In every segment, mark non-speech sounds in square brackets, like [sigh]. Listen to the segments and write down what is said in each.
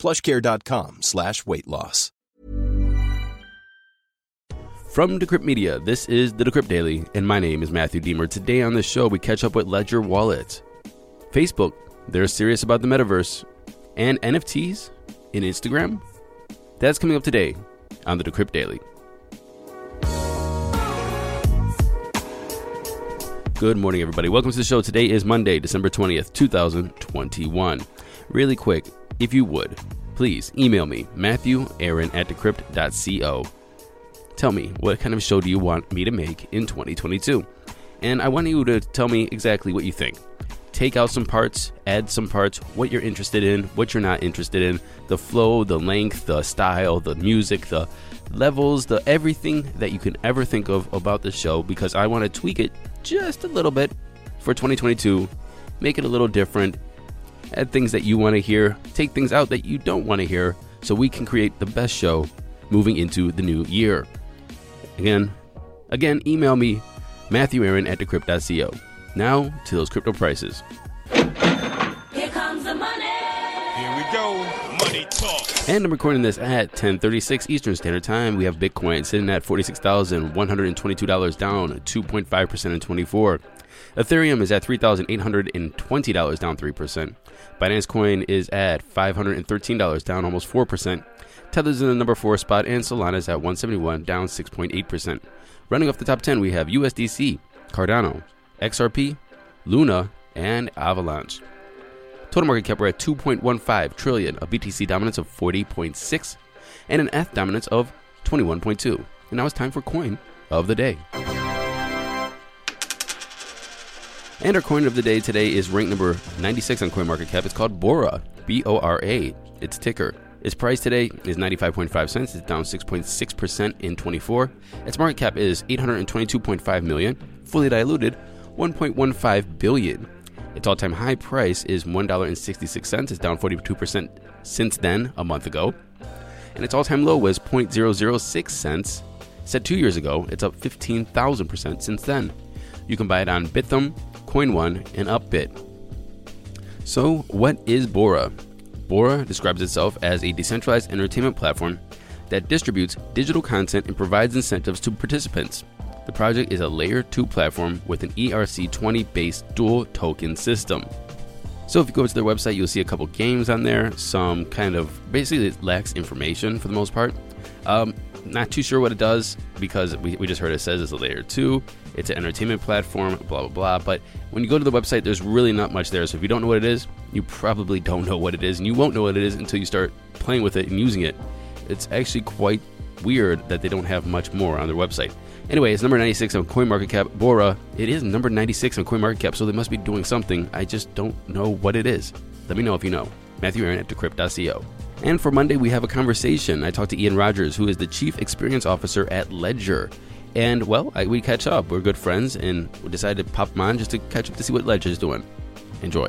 plushcare.com slash weight loss. From Decrypt Media, this is the Decrypt Daily, and my name is Matthew Diemer. Today on the show, we catch up with Ledger Wallet. Facebook, they're serious about the metaverse. And NFTs in Instagram? That's coming up today on the Decrypt Daily. Good morning, everybody. Welcome to the show. Today is Monday, December 20th, 2021. Really quick, if you would, please email me, Matthew Aaron at decrypt.co. Tell me, what kind of show do you want me to make in 2022? And I want you to tell me exactly what you think. Take out some parts, add some parts, what you're interested in, what you're not interested in, the flow, the length, the style, the music, the levels, the everything that you can ever think of about the show because I want to tweak it just a little bit for 2022, make it a little different, add things that you want to hear, take things out that you don't want to hear so we can create the best show moving into the new year. Again, again, email me, Matthew Aaron at decrypt.co. Now to those crypto prices. Here comes the money. Here we go. Money talk. And I'm recording this at 10:36 Eastern Standard Time. We have Bitcoin sitting at $46,122 down 2.5% in 24. Ethereum is at $3,820 down 3%. Binance Coin is at $513 down almost 4%. Tether's in the number 4 spot and Solana's at 171 down 6.8%. Running off the top 10 we have USDC, Cardano, XRP, Luna, and Avalanche. Total market cap we're at 2.15 trillion, a BTC dominance of 40.6, and an ETH dominance of 21.2. And now it's time for coin of the day. And our coin of the day today is ranked number 96 on CoinMarketCap. It's called Bora, B O R A. Its ticker. Its price today is 95.5 cents. It's down 6.6% in 24. Its market cap is 822.5 million. Fully diluted, 1.15 billion. Its all-time high price is $1.66. It's down 42% since then, a month ago. And its all-time low was 0.006 cents. Set two years ago, it's up 15,000% since then. You can buy it on Bithumb, CoinOne, and Upbit. So, what is Bora? Bora describes itself as a decentralized entertainment platform that distributes digital content and provides incentives to participants. The project is a layer 2 platform with an ERC20 based dual token system. So if you go to their website, you'll see a couple games on there, some kind of basically it lacks information for the most part. Um, not too sure what it does because we, we just heard it says it's a layer 2 it's an entertainment platform blah blah blah. But when you go to the website there's really not much there. So if you don't know what it is you probably don't know what it is. And you won't know what it is until you start playing with it and using it. It's actually quite weird that they don't have much more on their website. Anyway it's number 96 on coinmarketcap. Bora it is number 96 on coinmarketcap so they must be doing something. I just don't know what it is. Let me know if you know. Matthew aaron at decrypt.co and for Monday, we have a conversation. I talked to Ian Rogers, who is the Chief Experience Officer at Ledger. And, well, I, we catch up. We're good friends, and we decided to pop on just to catch up to see what Ledger's doing. Enjoy.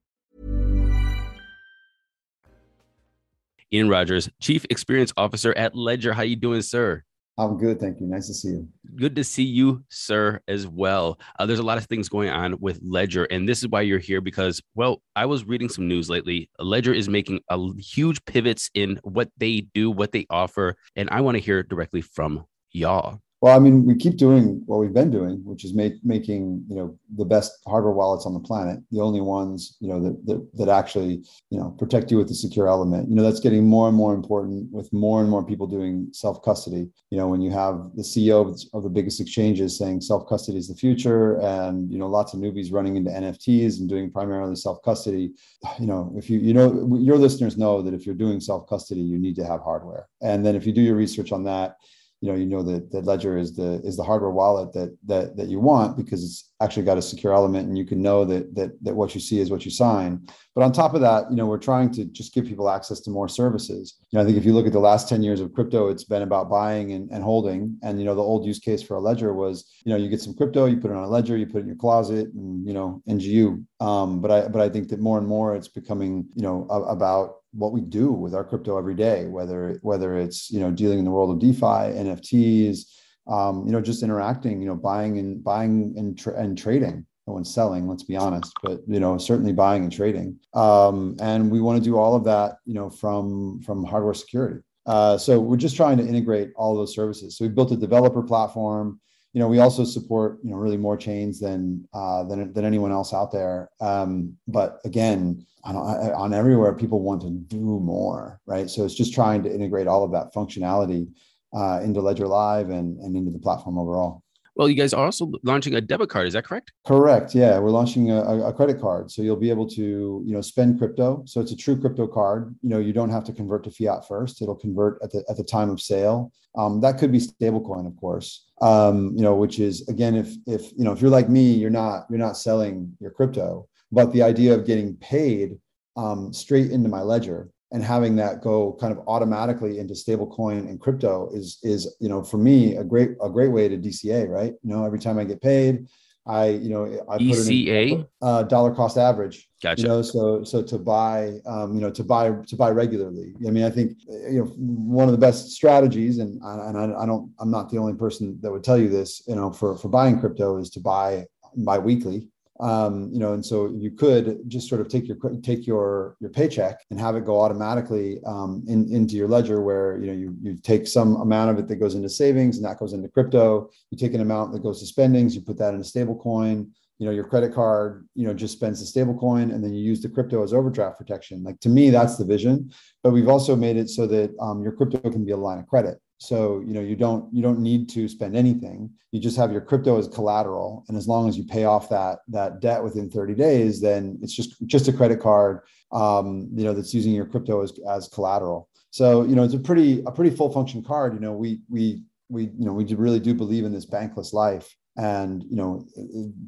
Ian Rogers, Chief Experience Officer at Ledger. How you doing, sir? I'm good, thank you. Nice to see you. Good to see you, sir, as well. Uh, there's a lot of things going on with Ledger, and this is why you're here because, well, I was reading some news lately. Ledger is making a huge pivots in what they do, what they offer, and I want to hear directly from y'all. Well, I mean, we keep doing what we've been doing, which is make, making you know the best hardware wallets on the planet, the only ones you know that, that that actually you know protect you with the secure element. You know that's getting more and more important with more and more people doing self custody. You know, when you have the CEO of the biggest exchanges saying self custody is the future, and you know lots of newbies running into NFTs and doing primarily self custody. You know, if you you know your listeners know that if you're doing self custody, you need to have hardware, and then if you do your research on that you know you know that that ledger is the is the hardware wallet that that that you want because it's actually got a secure element and you can know that that that what you see is what you sign. But on top of that you know we're trying to just give people access to more services. You know i think if you look at the last 10 years of crypto it's been about buying and, and holding. And you know the old use case for a ledger was you know you get some crypto you put it on a ledger you put it in your closet and you know ngu um, but i but i think that more and more it's becoming you know about what we do with our crypto every day, whether whether it's you know dealing in the world of DeFi, NFTs, um, you know, just interacting, you know, buying and buying and tra- and trading. No one's selling, let's be honest, but you know, certainly buying and trading. Um, and we want to do all of that, you know, from from hardware security. Uh, so we're just trying to integrate all those services. So we built a developer platform you know, we also support you know really more chains than uh, than than anyone else out there. Um, but again, on, on everywhere, people want to do more, right? So it's just trying to integrate all of that functionality uh, into Ledger Live and and into the platform overall. Well, you guys are also launching a debit card. Is that correct? Correct. Yeah, we're launching a, a, credit card, so you'll be able to, you know, spend crypto. So it's a true crypto card. You know, you don't have to convert to fiat first. It'll convert at the at the time of sale. Um, that could be stablecoin, of course. Um, you know, which is again, if if you know, if you're like me, you're not you're not selling your crypto, but the idea of getting paid um, straight into my ledger and having that go kind of automatically into stablecoin and crypto is is you know for me a great a great way to DCA, right? You know, every time I get paid, I you know I put DCA? in uh, dollar cost average. Gotcha. You know, so so to buy um, you know to buy to buy regularly. I mean, I think you know one of the best strategies, and and I, I don't I'm not the only person that would tell you this. You know, for for buying crypto is to buy bi-weekly um, you know, and so you could just sort of take your take your your paycheck and have it go automatically um, in, into your ledger, where you know you you take some amount of it that goes into savings and that goes into crypto. You take an amount that goes to spendings, you put that in a stable coin. You know, your credit card, you know, just spends the stable coin, and then you use the crypto as overdraft protection. Like to me, that's the vision. But we've also made it so that um, your crypto can be a line of credit. So you know you don't you don't need to spend anything. You just have your crypto as collateral, and as long as you pay off that that debt within 30 days, then it's just just a credit card. Um, you know that's using your crypto as as collateral. So you know it's a pretty a pretty full function card. You know we we we you know we really do believe in this bankless life, and you know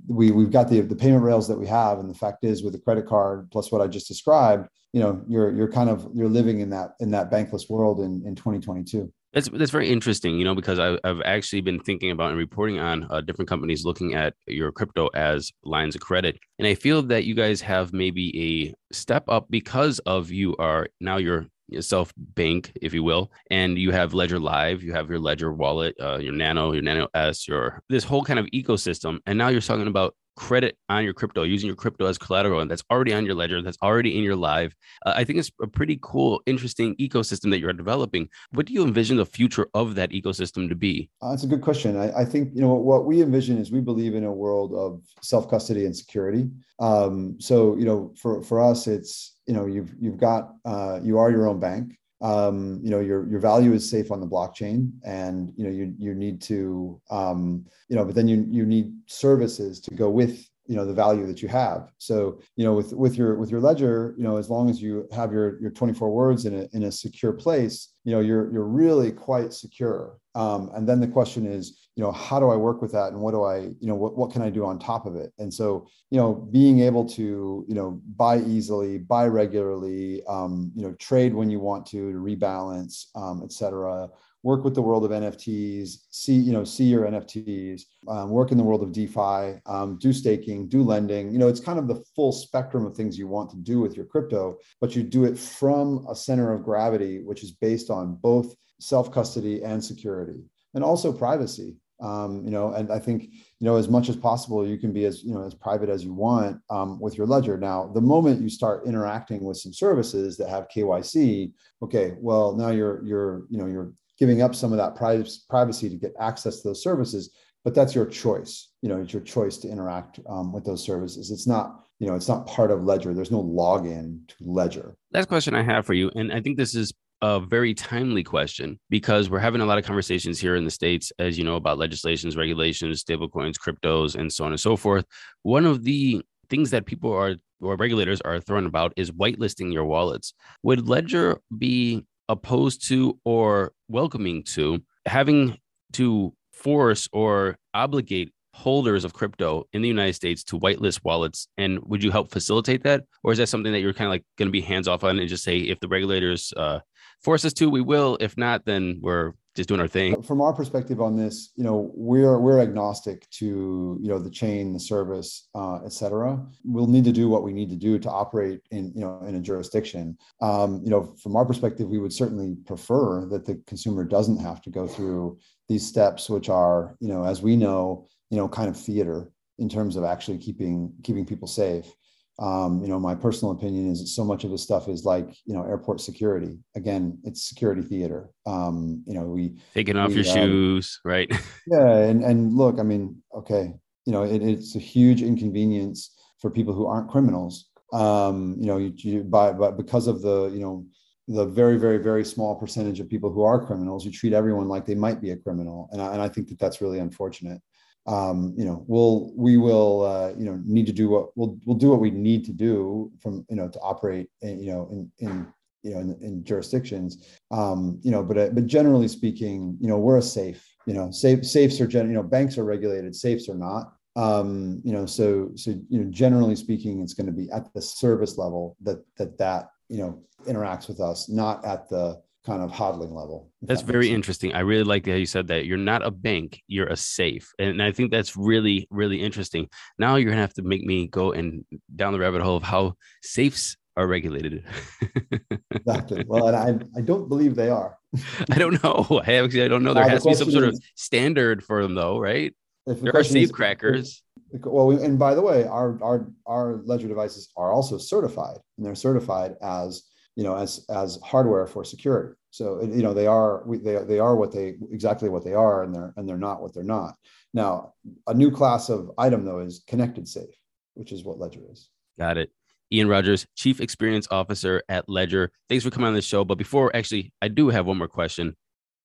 we we've got the the payment rails that we have, and the fact is with a credit card plus what I just described, you know you're you're kind of you're living in that in that bankless world in in 2022. That's that's very interesting, you know, because I, have actually been thinking about and reporting on uh, different companies looking at your crypto as lines of credit, and I feel that you guys have maybe a step up because of you are now your self bank, if you will, and you have Ledger Live, you have your Ledger wallet, uh, your Nano, your Nano S, your this whole kind of ecosystem, and now you're talking about credit on your crypto, using your crypto as collateral, and that's already on your ledger, that's already in your live. Uh, I think it's a pretty cool, interesting ecosystem that you're developing. What do you envision the future of that ecosystem to be? Uh, that's a good question. I, I, think you know what we envision is we believe in a world of self custody and security. Um, so you know, for for us, it's you know you've you've got uh, you are your own bank um, you know your your value is safe on the blockchain and you know you you need to um, you know but then you you need services to go with you know the value that you have. So you know with with your with your ledger you know as long as you have your your 24 words in a in a secure place you know you're you're really quite secure. Um, and then the question is you know how do i work with that and what do i you know what, what can i do on top of it and so you know being able to you know buy easily buy regularly um, you know trade when you want to to rebalance um, et cetera work with the world of NFTs, see you know see your NFTs, um, work in the world of DeFi, um, do staking, do lending. You know, it's kind of the full spectrum of things you want to do with your crypto, but you do it from a center of gravity, which is based on both self custody and security, and also privacy. Um, you know, and I think you know as much as possible you can be as you know as private as you want um, with your ledger. Now, the moment you start interacting with some services that have KYC, okay, well now you're you're you know you're giving up some of that privacy to get access to those services but that's your choice. You know it's your choice to interact um, with those services. It's not you know it's not part of ledger. There's no login to ledger. Last question i have for you and i think this is a very timely question because we're having a lot of conversations here in the states as you know about legislations regulations stablecoins cryptos and so on and so forth one of the things that people are or regulators are throwing about is whitelisting your wallets would ledger be opposed to or welcoming to having to force or obligate holders of crypto in the United States to whitelist wallets? And would you help facilitate that? Or is that something that you're kind of like going to be hands off on and just say, if the regulators uh, force us to, we will. If not, then we're just doing our thing. From our perspective on this, you know, we're we're agnostic to you know the chain, the service, uh, et cetera. We'll need to do what we need to do to operate in you know in a jurisdiction. Um, you know, from our perspective, we would certainly prefer that the consumer doesn't have to go through these steps, which are you know, as we know, you know, kind of theater in terms of actually keeping keeping people safe um, you know, my personal opinion is that so much of this stuff is like, you know, airport security. Again, it's security theater. Um, you know, we taking off we, your um, shoes, right? [laughs] yeah, and and look, I mean, okay, you know, it, it's a huge inconvenience for people who aren't criminals. Um, you know, you, you by but because of the, you know, the very, very, very small percentage of people who are criminals, you treat everyone like they might be a criminal, and I, and I think that that's really unfortunate um, you know, we'll we will uh, you know need to do what we'll we'll do what we need to do from you know to operate in, you know in in you know in, in jurisdictions um, you know but uh, but generally speaking you know we're a safe you know safe safes are gen you know banks are regulated safes are not um, you know so so you know generally speaking it's going to be at the service level that that that you know interacts with us not at the kind of hodling level. That's that very interesting. I really like how you said that. You're not a bank, you're a safe. And I think that's really, really interesting. Now you're gonna have to make me go and down the rabbit hole of how safes are regulated. [laughs] exactly. Well, and I, I don't believe they are. I don't know. [laughs] I actually I don't know. There uh, has the to be some sort is, of standard for them though, right? The there are safe is, crackers. Well, and by the way, our our our ledger devices are also certified, and they're certified as you know, as as hardware for security. So you know, they are they they are what they exactly what they are, and they're and they're not what they're not. Now, a new class of item though is connected safe, which is what Ledger is. Got it. Ian Rogers, Chief Experience Officer at Ledger. Thanks for coming on the show. But before, actually, I do have one more question.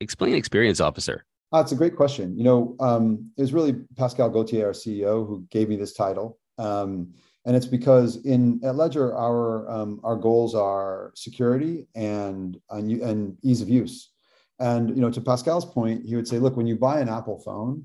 Explain Experience Officer. That's a great question. You know, um, it was really Pascal Gauthier, our CEO, who gave me this title. Um, and it's because in at Ledger our um, our goals are security and, and and ease of use. And you know, to Pascal's point, he would say, look, when you buy an Apple phone,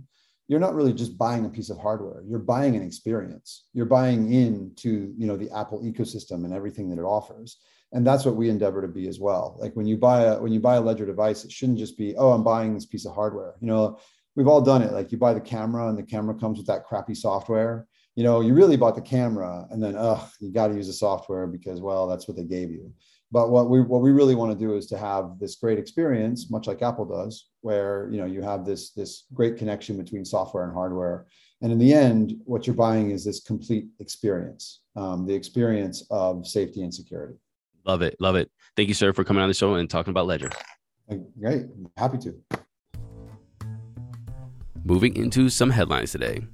you're not really just buying a piece of hardware. You're buying an experience. You're buying into you know the Apple ecosystem and everything that it offers. And that's what we endeavor to be as well. Like when you buy a when you buy a Ledger device, it shouldn't just be, oh, I'm buying this piece of hardware. You know, we've all done it. Like you buy the camera and the camera comes with that crappy software you know, you really bought the camera and then, oh, you got to use the software because, well, that's what they gave you. But what we what we really want to do is to have this great experience, much like Apple does, where you know you have this this great connection between software and hardware, and in the end, what you're buying is this complete experience, um, the experience of safety and security. Love it, love it. Thank you, sir, for coming on the show and talking about Ledger. Great, happy to. Moving into some headlines today.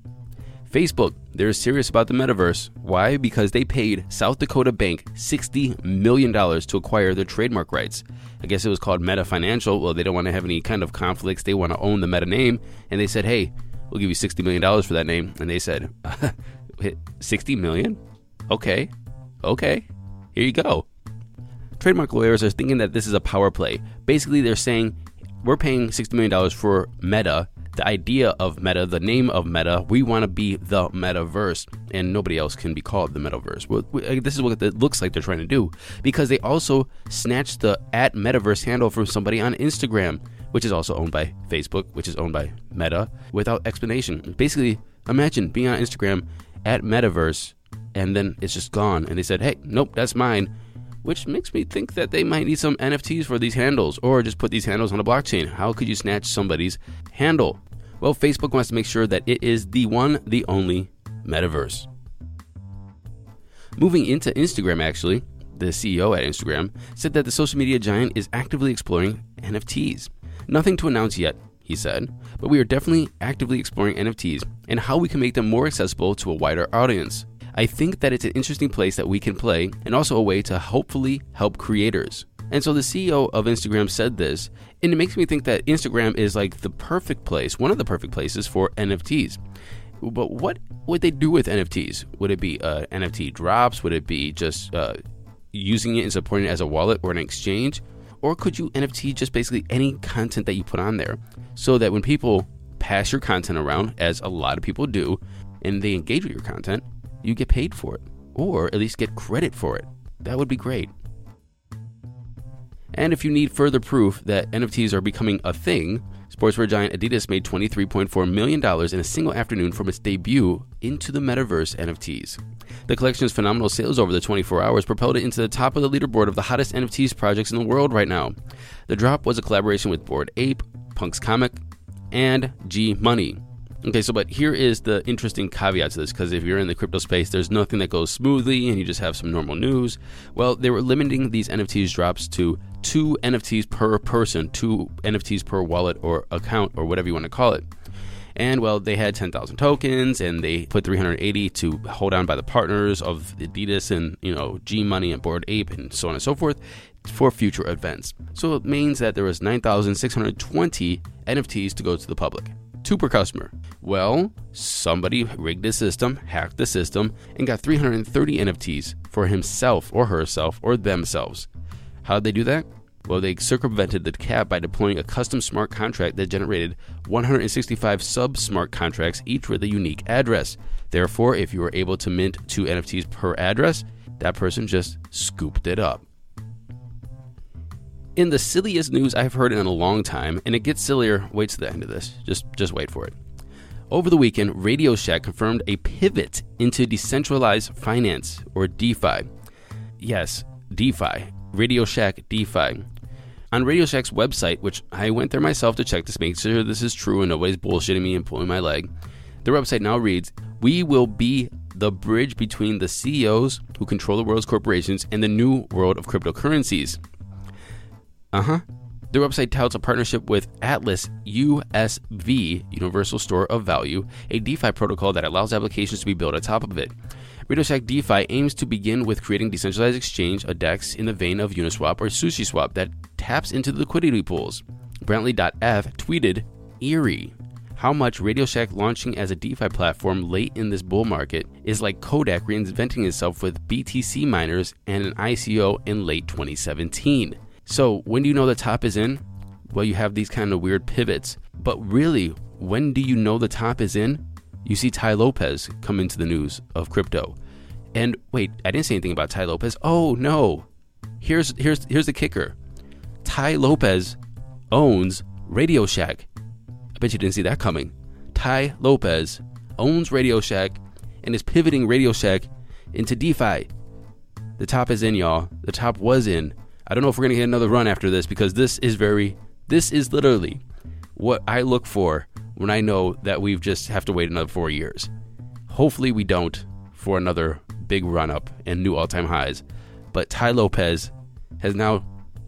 Facebook, they're serious about the metaverse. Why? Because they paid South Dakota Bank $60 million to acquire their trademark rights. I guess it was called Meta Financial. Well, they don't want to have any kind of conflicts. They want to own the Meta name. And they said, hey, we'll give you $60 million for that name. And they said, [laughs] 60 million? Okay. Okay. Here you go. Trademark lawyers are thinking that this is a power play. Basically, they're saying, we're paying $60 million for Meta the idea of meta, the name of meta, we want to be the metaverse, and nobody else can be called the metaverse. This is what it looks like they're trying to do because they also snatched the at metaverse handle from somebody on Instagram, which is also owned by Facebook, which is owned by Meta, without explanation. Basically, imagine being on Instagram at metaverse, and then it's just gone, and they said, "Hey, nope, that's mine." Which makes me think that they might need some NFTs for these handles or just put these handles on a blockchain. How could you snatch somebody's handle? Well, Facebook wants to make sure that it is the one, the only metaverse. Moving into Instagram, actually, the CEO at Instagram said that the social media giant is actively exploring NFTs. Nothing to announce yet, he said, but we are definitely actively exploring NFTs and how we can make them more accessible to a wider audience. I think that it's an interesting place that we can play and also a way to hopefully help creators. And so the CEO of Instagram said this, and it makes me think that Instagram is like the perfect place, one of the perfect places for NFTs. But what would they do with NFTs? Would it be uh, NFT drops? Would it be just uh, using it and supporting it as a wallet or an exchange? Or could you NFT just basically any content that you put on there so that when people pass your content around, as a lot of people do, and they engage with your content, you get paid for it or at least get credit for it? That would be great. And if you need further proof that NFTs are becoming a thing, sportswear giant Adidas made $23.4 million in a single afternoon from its debut into the metaverse NFTs. The collection's phenomenal sales over the 24 hours propelled it into the top of the leaderboard of the hottest NFTs projects in the world right now. The drop was a collaboration with Bored Ape, Punk's Comic, and G Money. Okay, so but here is the interesting caveat to this because if you're in the crypto space, there's nothing that goes smoothly and you just have some normal news. Well, they were limiting these NFTs drops to two NFTs per person, two NFTs per wallet or account or whatever you want to call it. And well, they had 10,000 tokens and they put 380 to hold on by the partners of Adidas and, you know, G Money and Bored Ape and so on and so forth for future events. So it means that there was 9,620 NFTs to go to the public two per customer. Well, somebody rigged the system, hacked the system, and got 330 NFTs for himself or herself or themselves. How'd they do that? Well, they circumvented the cap by deploying a custom smart contract that generated 165 sub smart contracts, each with a unique address. Therefore, if you were able to mint two NFTs per address, that person just scooped it up. In the silliest news I've heard in a long time, and it gets sillier, wait to the end of this. Just just wait for it. Over the weekend, Radio Shack confirmed a pivot into decentralized finance or DeFi. Yes, DeFi. Radio Shack DeFi. On Radio Shack's website, which I went there myself to check to make sure this is true and nobody's bullshitting me and pulling my leg, their website now reads We will be the bridge between the CEOs who control the world's corporations and the new world of cryptocurrencies. Uh huh. Their website touts a partnership with Atlas USV, Universal Store of Value, a DeFi protocol that allows applications to be built on top of it. Radio Shack DeFi aims to begin with creating decentralized exchange, a DEX in the vein of Uniswap or SushiSwap that taps into the liquidity pools. brantly.eth tweeted, Eerie. How much Radio Shack launching as a DeFi platform late in this bull market is like Kodak reinventing itself with BTC miners and an ICO in late 2017. So, when do you know the top is in? Well, you have these kind of weird pivots. But really, when do you know the top is in? You see Tai Lopez come into the news of crypto. And wait, I didn't say anything about Tai Lopez. Oh no. Here's here's here's the kicker. Tai Lopez owns Radio Shack. I bet you didn't see that coming. Tai Lopez owns Radio Shack and is pivoting Radio Shack into DeFi. The top is in, y'all. The top was in. I don't know if we're going to get another run after this because this is very, this is literally what I look for when I know that we've just have to wait another four years. Hopefully, we don't for another big run up and new all time highs. But Tai Lopez has now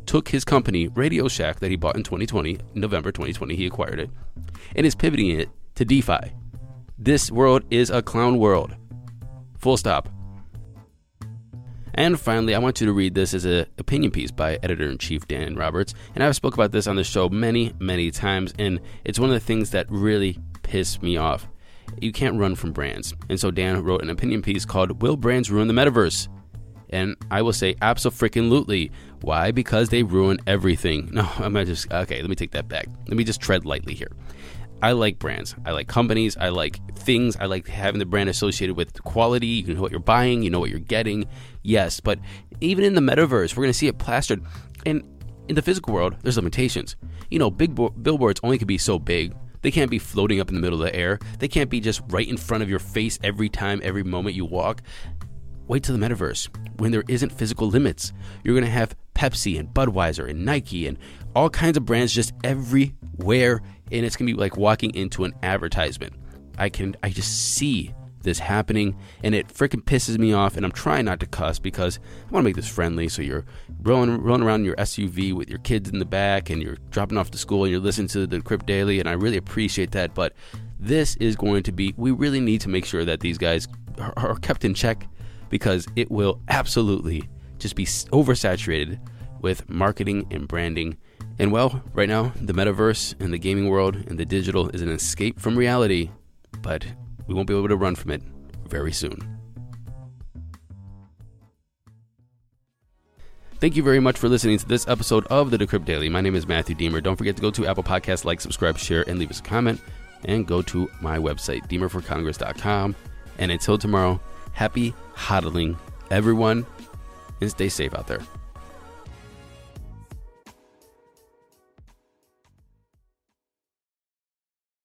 took his company Radio Shack that he bought in 2020, November 2020, he acquired it, and is pivoting it to DeFi. This world is a clown world. Full stop. And finally, I want you to read this as an opinion piece by editor in chief Dan Roberts. And I've spoke about this on the show many, many times, and it's one of the things that really piss me off. You can't run from brands. And so Dan wrote an opinion piece called Will Brands Ruin the Metaverse? And I will say absolutely. Why? Because they ruin everything. [laughs] No, I'm just okay, let me take that back. Let me just tread lightly here. I like brands. I like companies. I like things. I like having the brand associated with quality. You know what you're buying. You know what you're getting. Yes, but even in the metaverse, we're going to see it plastered. And in the physical world, there's limitations. You know, big bo- billboards only can be so big. They can't be floating up in the middle of the air. They can't be just right in front of your face every time, every moment you walk. Wait till the metaverse when there isn't physical limits. You're going to have Pepsi and Budweiser and Nike and all kinds of brands just everywhere and it's gonna be like walking into an advertisement. I can I just see this happening, and it freaking pisses me off. And I'm trying not to cuss because I want to make this friendly. So you're rolling rolling around in your SUV with your kids in the back, and you're dropping off to school, and you're listening to the Decrypt Daily, and I really appreciate that. But this is going to be. We really need to make sure that these guys are, are kept in check because it will absolutely just be oversaturated with marketing and branding. And well, right now, the metaverse and the gaming world and the digital is an escape from reality, but we won't be able to run from it very soon. Thank you very much for listening to this episode of the Decrypt Daily. My name is Matthew Diemer. Don't forget to go to Apple Podcasts, like, subscribe, share, and leave us a comment. And go to my website, diemerforcongress.com. And until tomorrow, happy hodling, everyone, and stay safe out there.